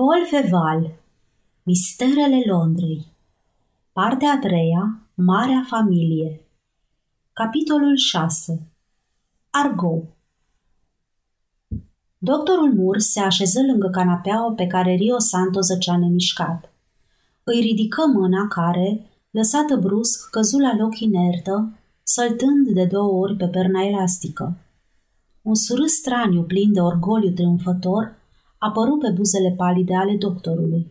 Paul Feval Misterele Londrei Partea a treia Marea Familie Capitolul 6 Argo Doctorul Mur se așeză lângă canapeaua pe care Rio Santos zăcea nemișcat. Îi ridică mâna care, lăsată brusc, căzu la loc inertă, săltând de două ori pe perna elastică. Un surâs straniu plin de orgoliu triumfător apăru pe buzele palide ale doctorului.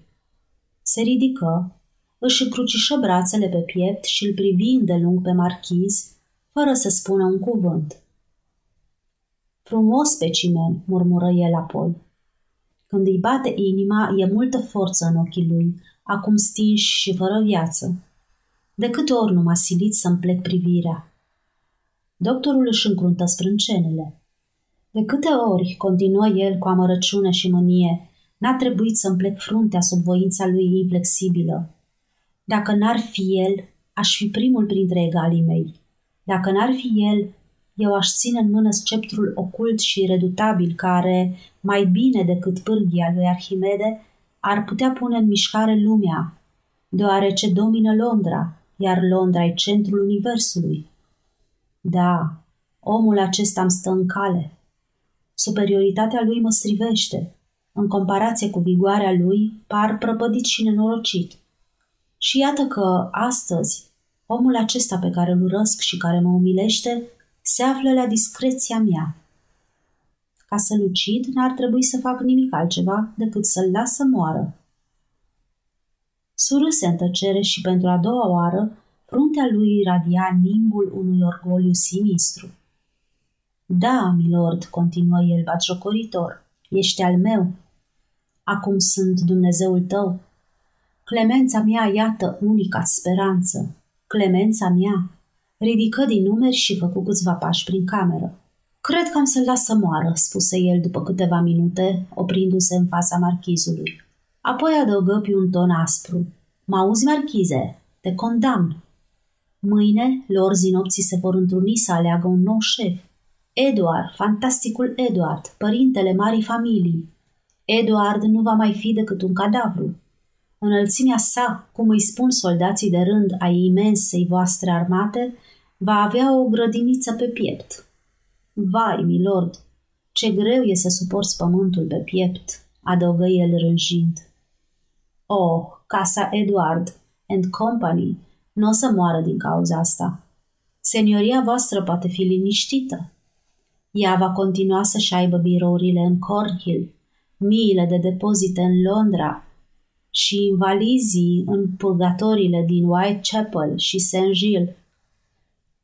Se ridică, își încrucișă brațele pe piept și îl privi îndelung pe marchiz, fără să spună un cuvânt. Frumos specimen, murmură el apoi. Când îi bate inima, e multă forță în ochii lui, acum stinși și fără viață. De câte ori nu m-a silit să-mi plec privirea. Doctorul își încruntă sprâncenele. De câte ori, continuă el cu amărăciune și mânie, n-a trebuit să-mi plec fruntea sub voința lui inflexibilă. Dacă n-ar fi el, aș fi primul printre egalii mei. Dacă n-ar fi el, eu aș ține în mână sceptrul ocult și redutabil care, mai bine decât pârghia lui Arhimede, ar putea pune în mișcare lumea, deoarece domină Londra, iar Londra e centrul universului. Da, omul acesta îmi stă în cale. Superioritatea lui mă strivește. În comparație cu vigoarea lui, par prăpădit și nenorocit. Și iată că, astăzi, omul acesta pe care îl urăsc și care mă umilește, se află la discreția mea. Ca să-l ucid, n-ar trebui să fac nimic altceva decât să-l las să moară. Surâse în tăcere și pentru a doua oară, fruntea lui iradia nimbul unui orgoliu sinistru. Da, milord, continuă el batjocoritor, ești al meu. Acum sunt Dumnezeul tău. Clemența mea, iată, unica speranță. Clemența mea. Ridică din numeri și făcu câțiva pași prin cameră. Cred că am să-l las să moară, spuse el după câteva minute, oprindu-se în fața marchizului. Apoi adăugă pe un ton aspru. Mă auzi, marchize? Te condamn. Mâine, lor zinopții se vor întruni să aleagă un nou șef. Eduard, fantasticul Eduard, părintele marii familii. Eduard nu va mai fi decât un cadavru. Înălțimea sa, cum îi spun soldații de rând ai imensei voastre armate, va avea o grădiniță pe piept. Vai, milord, ce greu e să suporți pământul pe piept, adăugă el rânjind. Oh, casa Edward and Company nu o să moară din cauza asta. Senioria voastră poate fi liniștită. Ea va continua să-și aibă birourile în Cornhill, miile de depozite în Londra și invalizii în purgatorile din Whitechapel și St. Giles.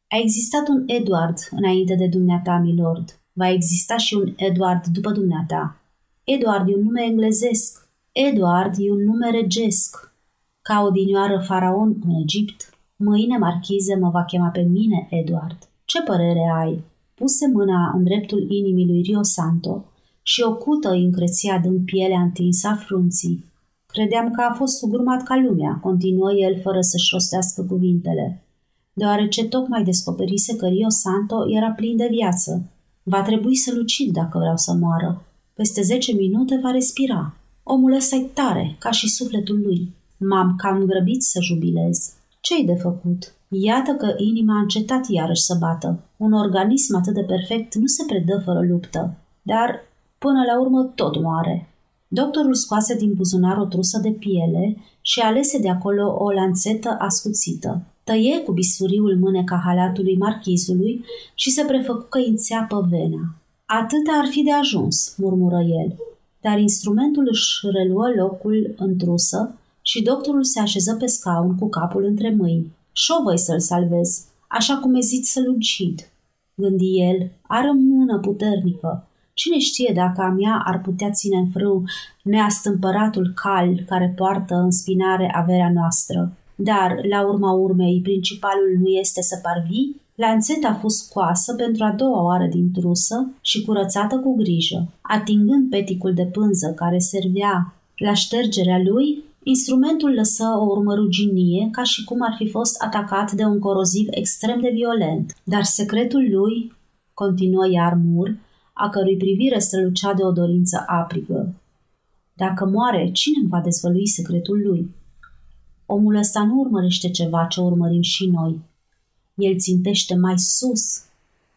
A existat un Edward înainte de dumneata, milord. Va exista și un Edward după dumneata. Edward e un nume englezesc. Edward e un nume regesc. Ca odinioară faraon în Egipt, mâine marchize mă va chema pe mine Edward. Ce părere ai? Puse mâna în dreptul inimii lui Rio Santo și o cută îi încreția din pielea întinsă a frunții. Credeam că a fost sugrumat ca lumea, continuă el fără să-și rostească cuvintele, deoarece tocmai descoperise că Rio Santo era plin de viață. Va trebui să-l ucid dacă vreau să moară. Peste zece minute va respira. Omul ăsta e tare, ca și sufletul lui. M-am cam grăbit să jubilez. Ce-i de făcut? Iată că inima a încetat iarăși să bată. Un organism atât de perfect nu se predă fără luptă, dar până la urmă tot moare. Doctorul scoase din buzunar o trusă de piele și alese de acolo o lanțetă ascuțită. Tăie cu bisturiul mâneca halatului marchizului și se prefăcu că înțeapă vena. Atât ar fi de ajuns, murmură el, dar instrumentul își reluă locul în trusă și doctorul se așeză pe scaun cu capul între mâini. Și-o voi să-l salvez, așa cum ezit să-l ucid. Gândi el, are o mână puternică. Cine știe dacă a mea ar putea ține în frâu neastâmpăratul cal care poartă în spinare averea noastră. Dar, la urma urmei, principalul nu este să parvii? Lanțeta a fost scoasă pentru a doua oară din trusă și curățată cu grijă. Atingând peticul de pânză care servea la ștergerea lui, Instrumentul lăsă o urmă ruginie, ca și cum ar fi fost atacat de un coroziv extrem de violent. Dar secretul lui, continuă iar Mur, a cărui privire strălucea de o dorință aprigă. Dacă moare, cine îmi va dezvălui secretul lui? Omul ăsta nu urmărește ceva ce urmărim și noi. El țintește mai sus,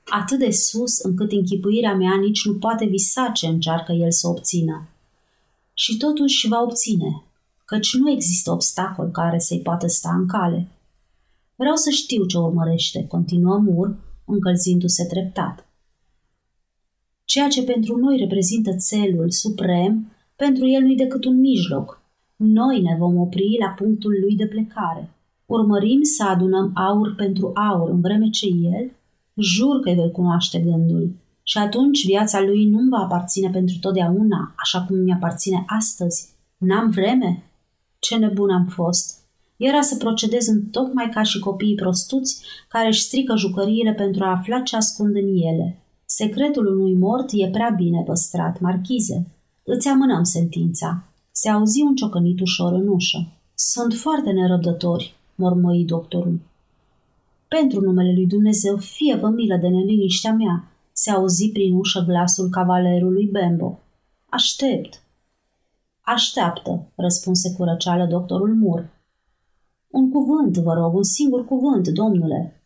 atât de sus încât închipuirea mea nici nu poate visa ce încearcă el să obțină. Și totuși va obține, căci nu există obstacol care să-i poată sta în cale. Vreau să știu ce urmărește, continuă Mur, încălzindu-se treptat. Ceea ce pentru noi reprezintă țelul suprem, pentru el nu-i decât un mijloc. Noi ne vom opri la punctul lui de plecare. Urmărim să adunăm aur pentru aur, în vreme ce el, jur că îi voi cunoaște gândul. Și atunci viața lui nu va aparține pentru totdeauna, așa cum mi aparține astăzi. N-am vreme? Ce nebun am fost! Era să procedez în tocmai ca și copiii prostuți care își strică jucăriile pentru a afla ce ascund în ele. Secretul unui mort e prea bine păstrat, marchize. Îți amânăm sentința. Se auzi un ciocănit ușor în ușă. Sunt foarte nerăbdători, mormăi doctorul. Pentru numele lui Dumnezeu, fie vă milă de neliniștea mea, se auzi prin ușă glasul cavalerului Bembo. Aștept. Așteaptă, răspunse cu răceală doctorul Mur. Un cuvânt, vă rog, un singur cuvânt, domnule.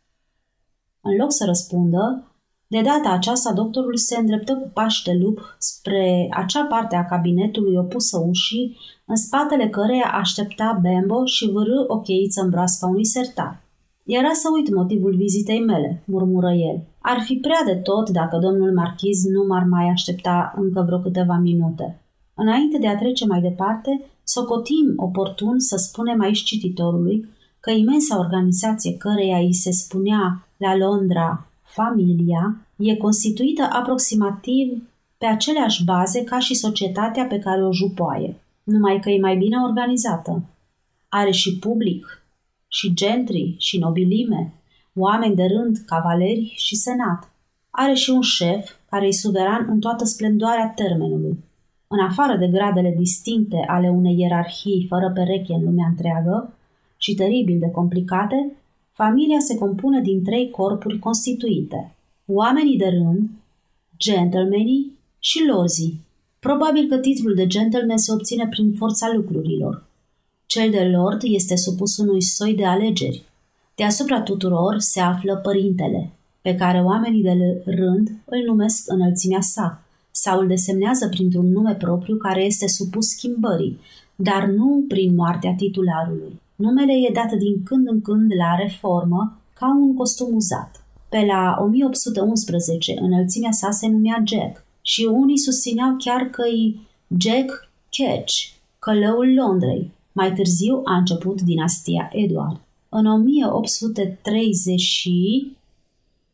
În loc să răspundă, de data aceasta doctorul se îndreptă cu pași de lup spre acea parte a cabinetului opusă ușii, în spatele căreia aștepta Bembo și vârâ o cheiță în broasca unui sertar. Era să uit motivul vizitei mele, murmură el. Ar fi prea de tot dacă domnul marchiz nu m-ar mai aștepta încă vreo câteva minute. Înainte de a trece mai departe, socotim oportun să spunem aici cititorului că imensa organizație căreia îi se spunea la Londra familia e constituită aproximativ pe aceleași baze ca și societatea pe care o jupoaie, numai că e mai bine organizată. Are și public, și gentri, și nobilime, oameni de rând, cavaleri și senat. Are și un șef care e suveran în toată splendoarea termenului. În afară de gradele distincte ale unei ierarhii fără pereche în lumea întreagă și teribil de complicate, familia se compune din trei corpuri constituite. Oamenii de rând, gentlemanii și lozii. Probabil că titlul de gentleman se obține prin forța lucrurilor. Cel de lord este supus unui soi de alegeri. Deasupra tuturor se află părintele, pe care oamenii de rând îl numesc înălțimea sa, sau îl desemnează printr-un nume propriu care este supus schimbării, dar nu prin moartea titularului. Numele e dat din când în când la reformă ca un costum uzat. Pe la 1811 înălțimea sa se numea Jack și unii susțineau chiar că e Jack Ketch, călăul Londrei. Mai târziu a început dinastia Edward. În 1830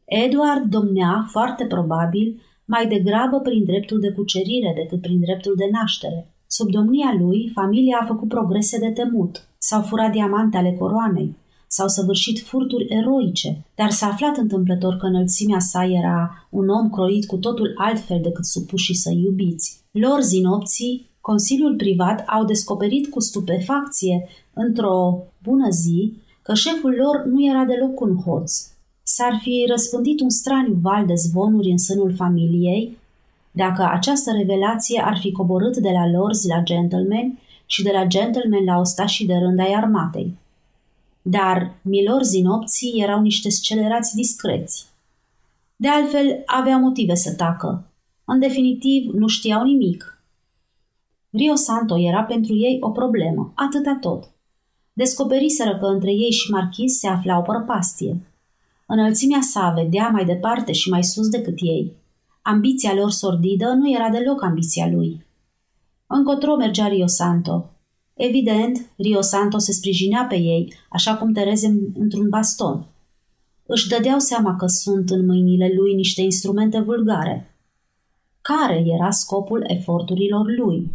Edward domnea foarte probabil mai degrabă prin dreptul de cucerire decât prin dreptul de naștere. Sub domnia lui, familia a făcut progrese de temut. S-au furat diamante ale coroanei, s-au săvârșit furturi eroice, dar s-a aflat întâmplător că înălțimea sa era un om croit cu totul altfel decât supușii să iubiți. Lor zinopții, Consiliul privat au descoperit cu stupefacție, într-o bună zi, că șeful lor nu era deloc un hoț, s-ar fi răspândit un straniu val de zvonuri în sânul familiei, dacă această revelație ar fi coborât de la lords la gentlemen și de la gentlemen la ostașii de rând ai armatei. Dar milorzii nopții erau niște scelerați discreți. De altfel, aveau motive să tacă. În definitiv, nu știau nimic. Rio Santo era pentru ei o problemă, atâta tot. Descoperiseră că între ei și marchiz se afla o prăpastie – Înălțimea sa vedea mai departe și mai sus decât ei. Ambiția lor sordidă nu era deloc ambiția lui. Încotro mergea Rio Santo. Evident, Rio Santo se sprijinea pe ei, așa cum Tereze într-un baston. Își dădeau seama că sunt în mâinile lui niște instrumente vulgare. Care era scopul eforturilor lui?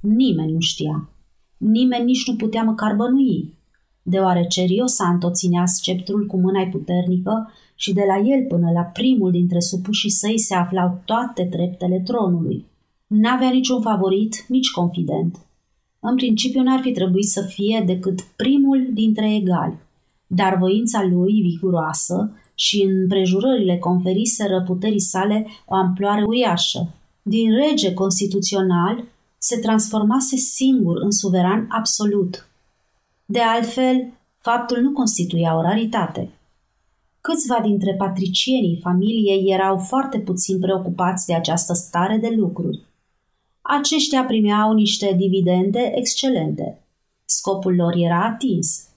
Nimeni nu știa. Nimeni nici nu putea măcar bănui deoarece Rio Santo ținea sceptrul cu mâna puternică și de la el până la primul dintre supușii săi se aflau toate treptele tronului. N-avea niciun favorit, nici confident. În principiu n-ar fi trebuit să fie decât primul dintre egali, dar voința lui, viguroasă, și în prejurările conferiseră puterii sale o amploare uriașă. Din rege constituțional se transformase singur în suveran absolut. De altfel, faptul nu constituia o raritate. Câțiva dintre patricienii familiei erau foarte puțin preocupați de această stare de lucruri. Aceștia primeau niște dividende excelente. Scopul lor era atins.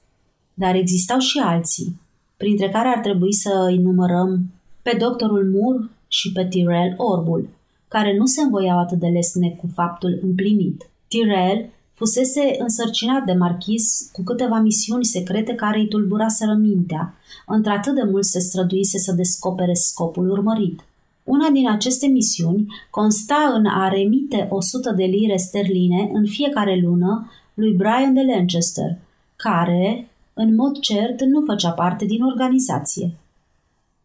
Dar existau și alții, printre care ar trebui să îi numărăm pe doctorul Moore și pe Tyrell Orbul, care nu se învoiau atât de lesne cu faptul împlinit. Tyrell fusese însărcinat de marchiz cu câteva misiuni secrete care îi tulburaseră mintea, într-atât de mult se străduise să descopere scopul urmărit. Una din aceste misiuni consta în a remite 100 de lire sterline în fiecare lună lui Brian de Lancaster, care, în mod cert, nu făcea parte din organizație.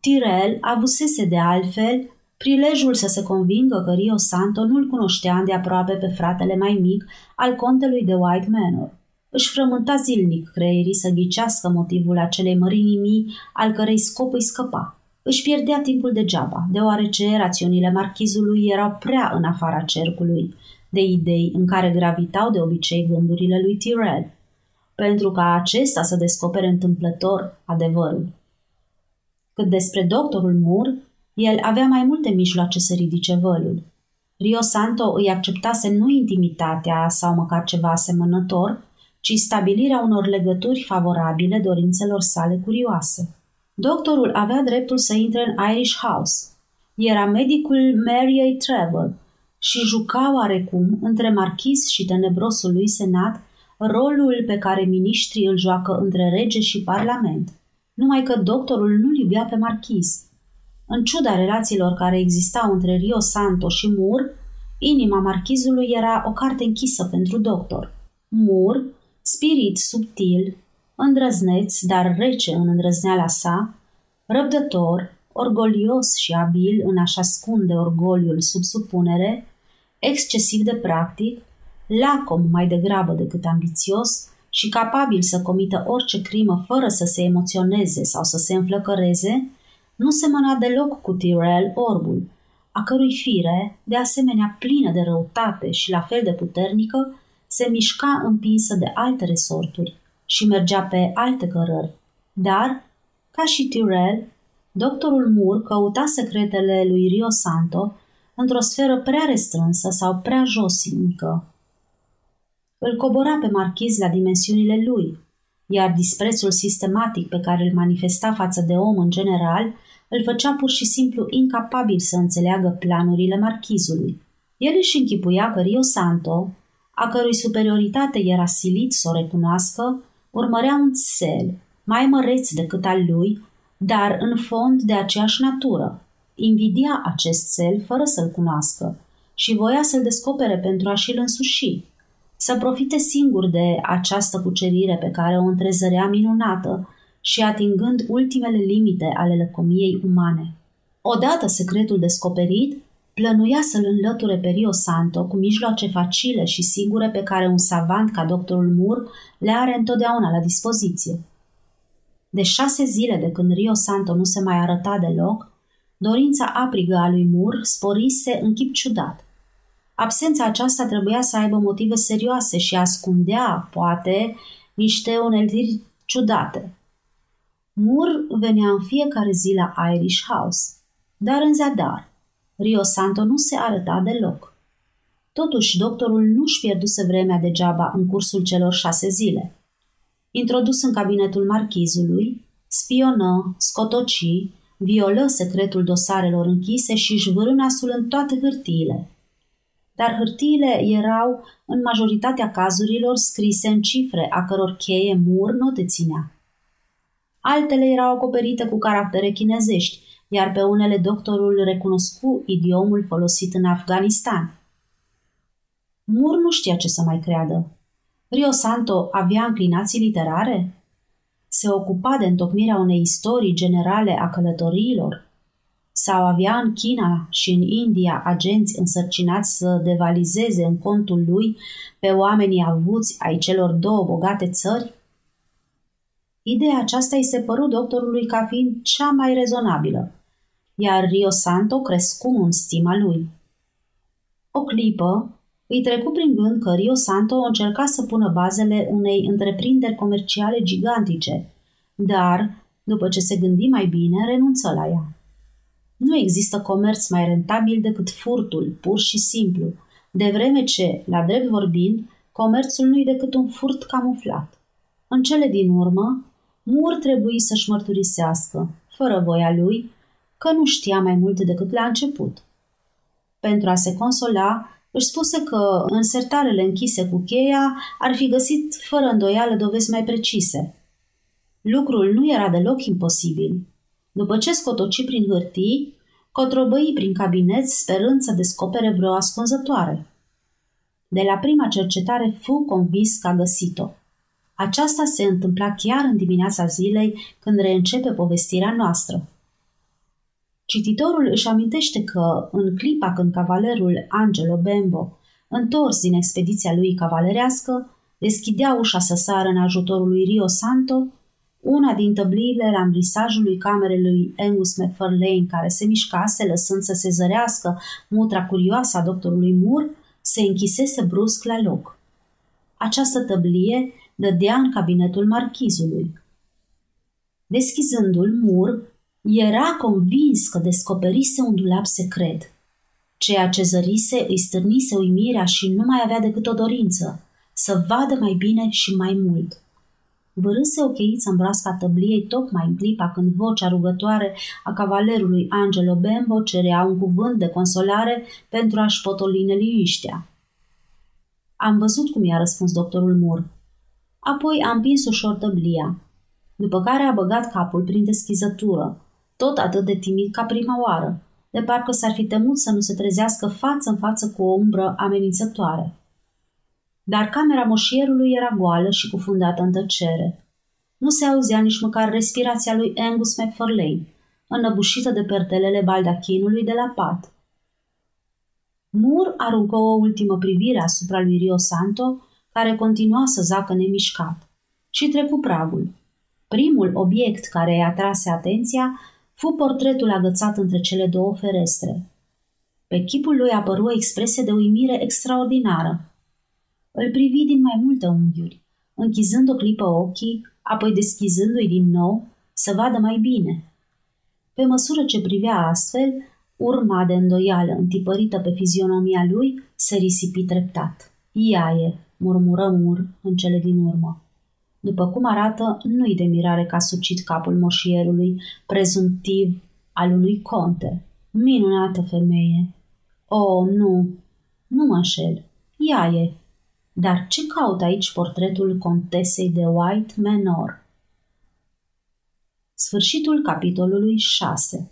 Tyrell avusese de altfel prilejul să se convingă că Rio Santo nu-l cunoștea de aproape pe fratele mai mic al contelui de White Manor. Își frământa zilnic creierii să ghicească motivul acelei mărinimii al cărei scop îi scăpa. Își pierdea timpul degeaba, deoarece rațiunile marchizului erau prea în afara cercului de idei în care gravitau de obicei gândurile lui Tyrell, pentru ca acesta să descopere întâmplător adevărul. Cât despre doctorul Moore, el avea mai multe mijloace să ridice vălul. Rio Santo îi acceptase nu intimitatea sau măcar ceva asemănător, ci stabilirea unor legături favorabile dorințelor sale curioase. Doctorul avea dreptul să intre în Irish House. Era medicul Mary A. Travel și juca oarecum între marchis și tenebrosul lui senat rolul pe care miniștrii îl joacă între rege și parlament. Numai că doctorul nu iubea pe marchis – în ciuda relațiilor care existau între Rio Santo și Mur, inima marchizului era o carte închisă pentru doctor. Mur, spirit subtil, îndrăzneț, dar rece în îndrăzneala sa, răbdător, orgolios și abil în a-și ascunde orgoliul sub supunere, excesiv de practic, lacom mai degrabă decât ambițios și capabil să comită orice crimă fără să se emoționeze sau să se înflăcăreze, nu semăna deloc cu Tyrell Orbul, a cărui fire, de asemenea plină de răutate și la fel de puternică, se mișca împinsă de alte resorturi și mergea pe alte cărări. Dar, ca și Tyrell, doctorul Moore căuta secretele lui Rio Santo într-o sferă prea restrânsă sau prea josnică. Îl cobora pe marchiz la dimensiunile lui, iar disprețul sistematic pe care îl manifesta față de om în general îl făcea pur și simplu incapabil să înțeleagă planurile marchizului. El își închipuia că Rio Santo, a cărui superioritate era silit să o recunoască, urmărea un cel, mai măreț decât al lui, dar în fond de aceeași natură. Invidia acest cel fără să-l cunoască și voia să-l descopere pentru a și-l însuși, să profite singur de această cucerire pe care o întrezărea minunată și atingând ultimele limite ale lăcomiei umane. Odată secretul descoperit, plănuia să-l înlăture pe Rio Santo cu mijloace facile și sigure pe care un savant ca doctorul Moore le are întotdeauna la dispoziție. De șase zile de când Rio Santo nu se mai arăta deloc, dorința aprigă a lui Moore sporise în chip ciudat. Absența aceasta trebuia să aibă motive serioase și ascundea, poate, niște uneltiri ciudate. Moore venea în fiecare zi la Irish House, dar în zadar. Rio Santo nu se arăta deloc. Totuși, doctorul nu-și pierduse vremea degeaba în cursul celor șase zile. Introdus în cabinetul marchizului, spionă, scotoci, violă secretul dosarelor închise și își vârâ nasul în toate hârtiile. Dar hârtiile erau, în majoritatea cazurilor, scrise în cifre, a căror cheie Mur nu deținea. Altele erau acoperite cu caractere chinezești, iar pe unele doctorul recunoscu idiomul folosit în Afganistan. Mur nu știa ce să mai creadă. Rio Santo avea înclinații literare? Se ocupa de întocmirea unei istorii generale a călătoriilor? Sau avea în China și în India agenți însărcinați să devalizeze în contul lui pe oamenii avuți ai celor două bogate țări? Ideea aceasta îi se păru doctorului ca fiind cea mai rezonabilă, iar Rio Santo crescu în stima lui. O clipă, Îi trecu prin gând că Rio Santo încerca să pună bazele unei întreprinderi comerciale gigantice, dar, după ce se gândi mai bine, renunță la ea. Nu există comerț mai rentabil decât furtul, pur și simplu, de vreme ce, la drept vorbind, comerțul nu-i decât un furt camuflat. În cele din urmă, Mur trebuie să-și mărturisească, fără voia lui, că nu știa mai mult decât la început. Pentru a se consola, își spuse că în sertarele închise cu cheia ar fi găsit fără îndoială dovezi mai precise. Lucrul nu era deloc imposibil. După ce scotoci prin hârtii, cotrobăi prin cabinet sperând să descopere vreo ascunzătoare. De la prima cercetare fu convins că a găsit-o. Aceasta se întâmpla chiar în dimineața zilei când reîncepe povestirea noastră. Cititorul își amintește că, în clipa când cavalerul Angelo Bembo, întors din expediția lui cavalerească, deschidea ușa să sară în ajutorul lui Rio Santo, una din tăbliile rambrisajului camerei lui Angus McFarlane, care se mișcase lăsând să se zărească mutra curioasă a doctorului Moore, se închisese brusc la loc. Această tăblie dădea în cabinetul marchizului. Deschizându-l, Moore era convins că descoperise un dulap secret. Ceea ce zărise îi stârnise uimirea și nu mai avea decât o dorință, să vadă mai bine și mai mult. Vârâse o cheiță în broasca tăbliei tocmai în clipa când vocea rugătoare a cavalerului Angelo Bembo cerea un cuvânt de consolare pentru a-și potoli neliniștea. Am văzut cum i-a răspuns doctorul Mur. Apoi a împins ușor tăblia, după care a băgat capul prin deschizătură, tot atât de timid ca prima oară, de parcă s-ar fi temut să nu se trezească față în față cu o umbră amenințătoare. Dar camera moșierului era goală și cufundată în tăcere. Nu se auzea nici măcar respirația lui Angus McFarlane, înăbușită de pertelele baldachinului de la pat. Moore aruncă o ultimă privire asupra lui Rio Santo, care continua să zacă nemișcat, și trecu pragul. Primul obiect care i-a atrase atenția fu portretul agățat între cele două ferestre. Pe chipul lui apăru o expresie de uimire extraordinară. Îl privi din mai multe unghiuri, închizând o clipă ochii, apoi deschizându-i din nou, să vadă mai bine. Pe măsură ce privea astfel, urma de îndoială întipărită pe fizionomia lui se risipi treptat. Iaie, murmură Mur în cele din urmă. După cum arată, nu-i de mirare că a sucit capul moșierului, prezumtiv al unui conte. Minunată femeie! Oh, nu, nu mă înșel. Ea e. Dar ce caut aici portretul contesei de White Manor? Sfârșitul capitolului 6